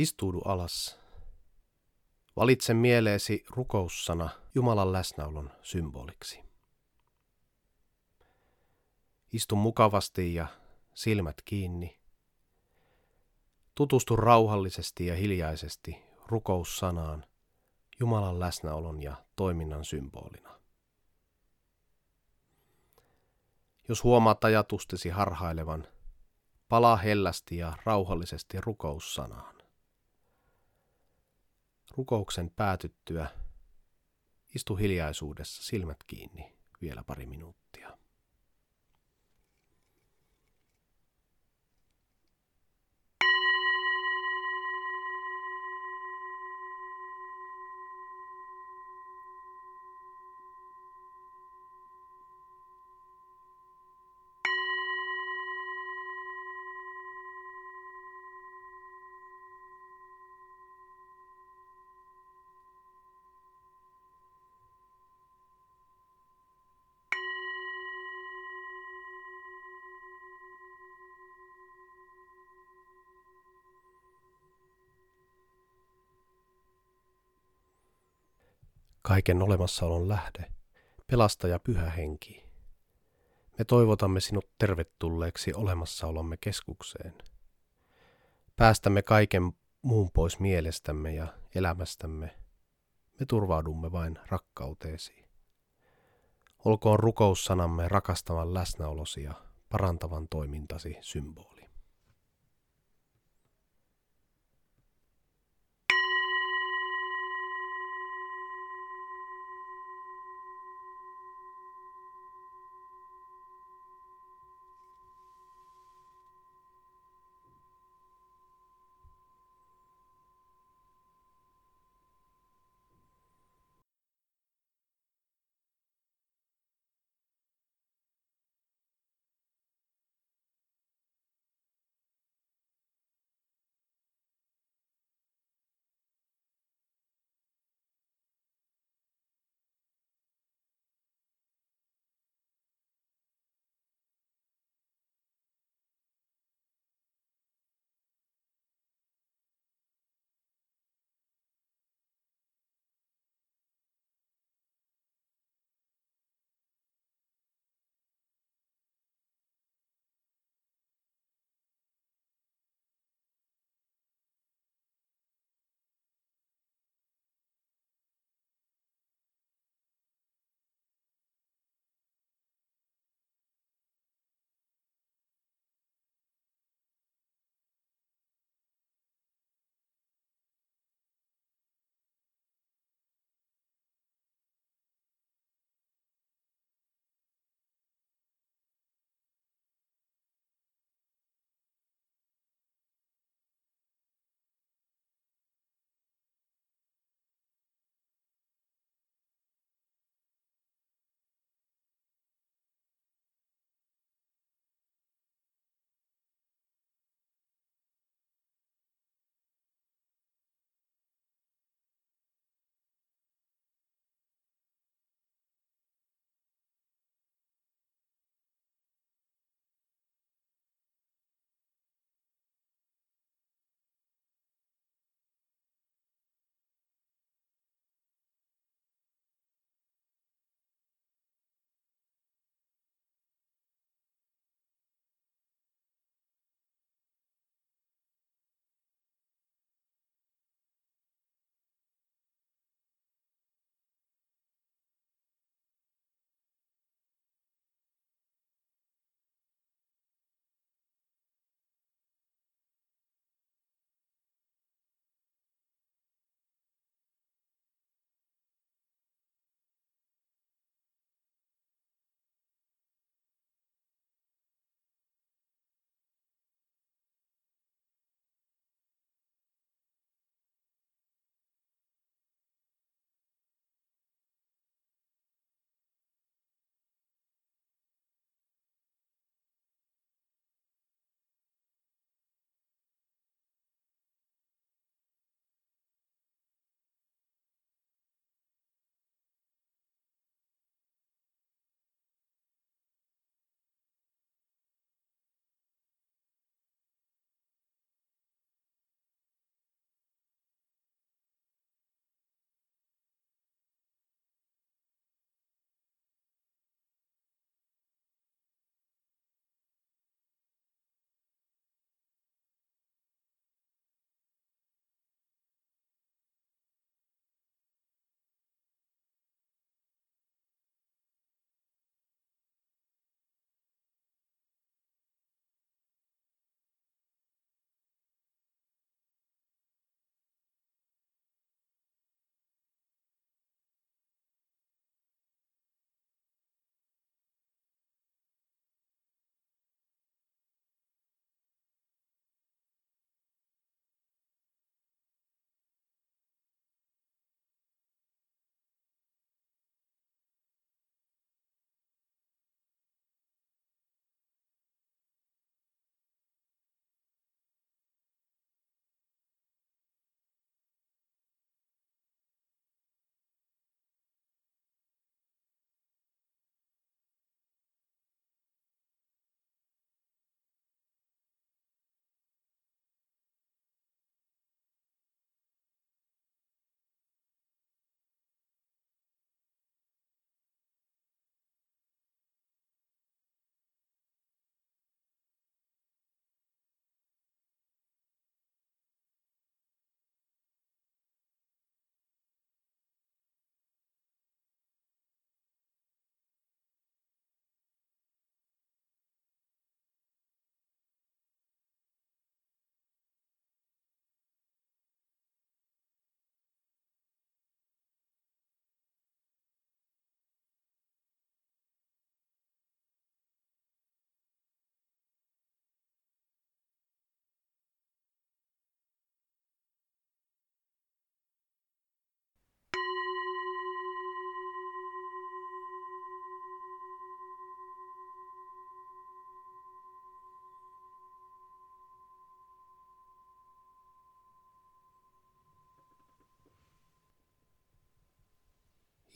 Istuudu alas. Valitse mieleesi rukoussana Jumalan läsnäolon symboliksi. Istu mukavasti ja silmät kiinni. Tutustu rauhallisesti ja hiljaisesti rukoussanaan Jumalan läsnäolon ja toiminnan symbolina. Jos huomaat ajatustesi harhailevan, palaa hellästi ja rauhallisesti rukoussanaan. Rukouksen päätyttyä istu hiljaisuudessa silmät kiinni vielä pari minuuttia. Kaiken olemassaolon lähde, pelastaja pyhä henki. Me toivotamme sinut tervetulleeksi olemassaolomme keskukseen. Päästämme kaiken muun pois mielestämme ja elämästämme. Me turvaudumme vain rakkauteesi. Olkoon rukoussanamme rakastavan läsnäolosi ja parantavan toimintasi symboli.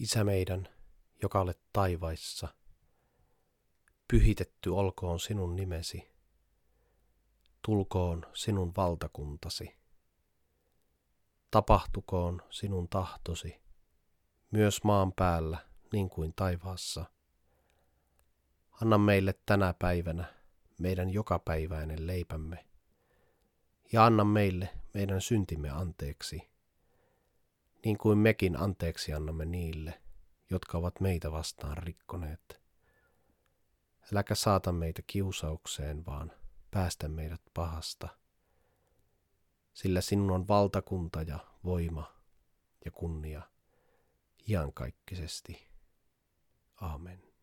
Isä meidän, joka olet taivaissa, pyhitetty olkoon sinun nimesi, tulkoon sinun valtakuntasi, tapahtukoon sinun tahtosi, myös maan päällä niin kuin taivaassa. Anna meille tänä päivänä meidän jokapäiväinen leipämme, ja anna meille meidän syntimme anteeksi, niin kuin mekin anteeksi annamme niille, jotka ovat meitä vastaan rikkoneet. Äläkä saata meitä kiusaukseen, vaan päästä meidät pahasta. Sillä sinun on valtakunta ja voima ja kunnia iankaikkisesti. Amen.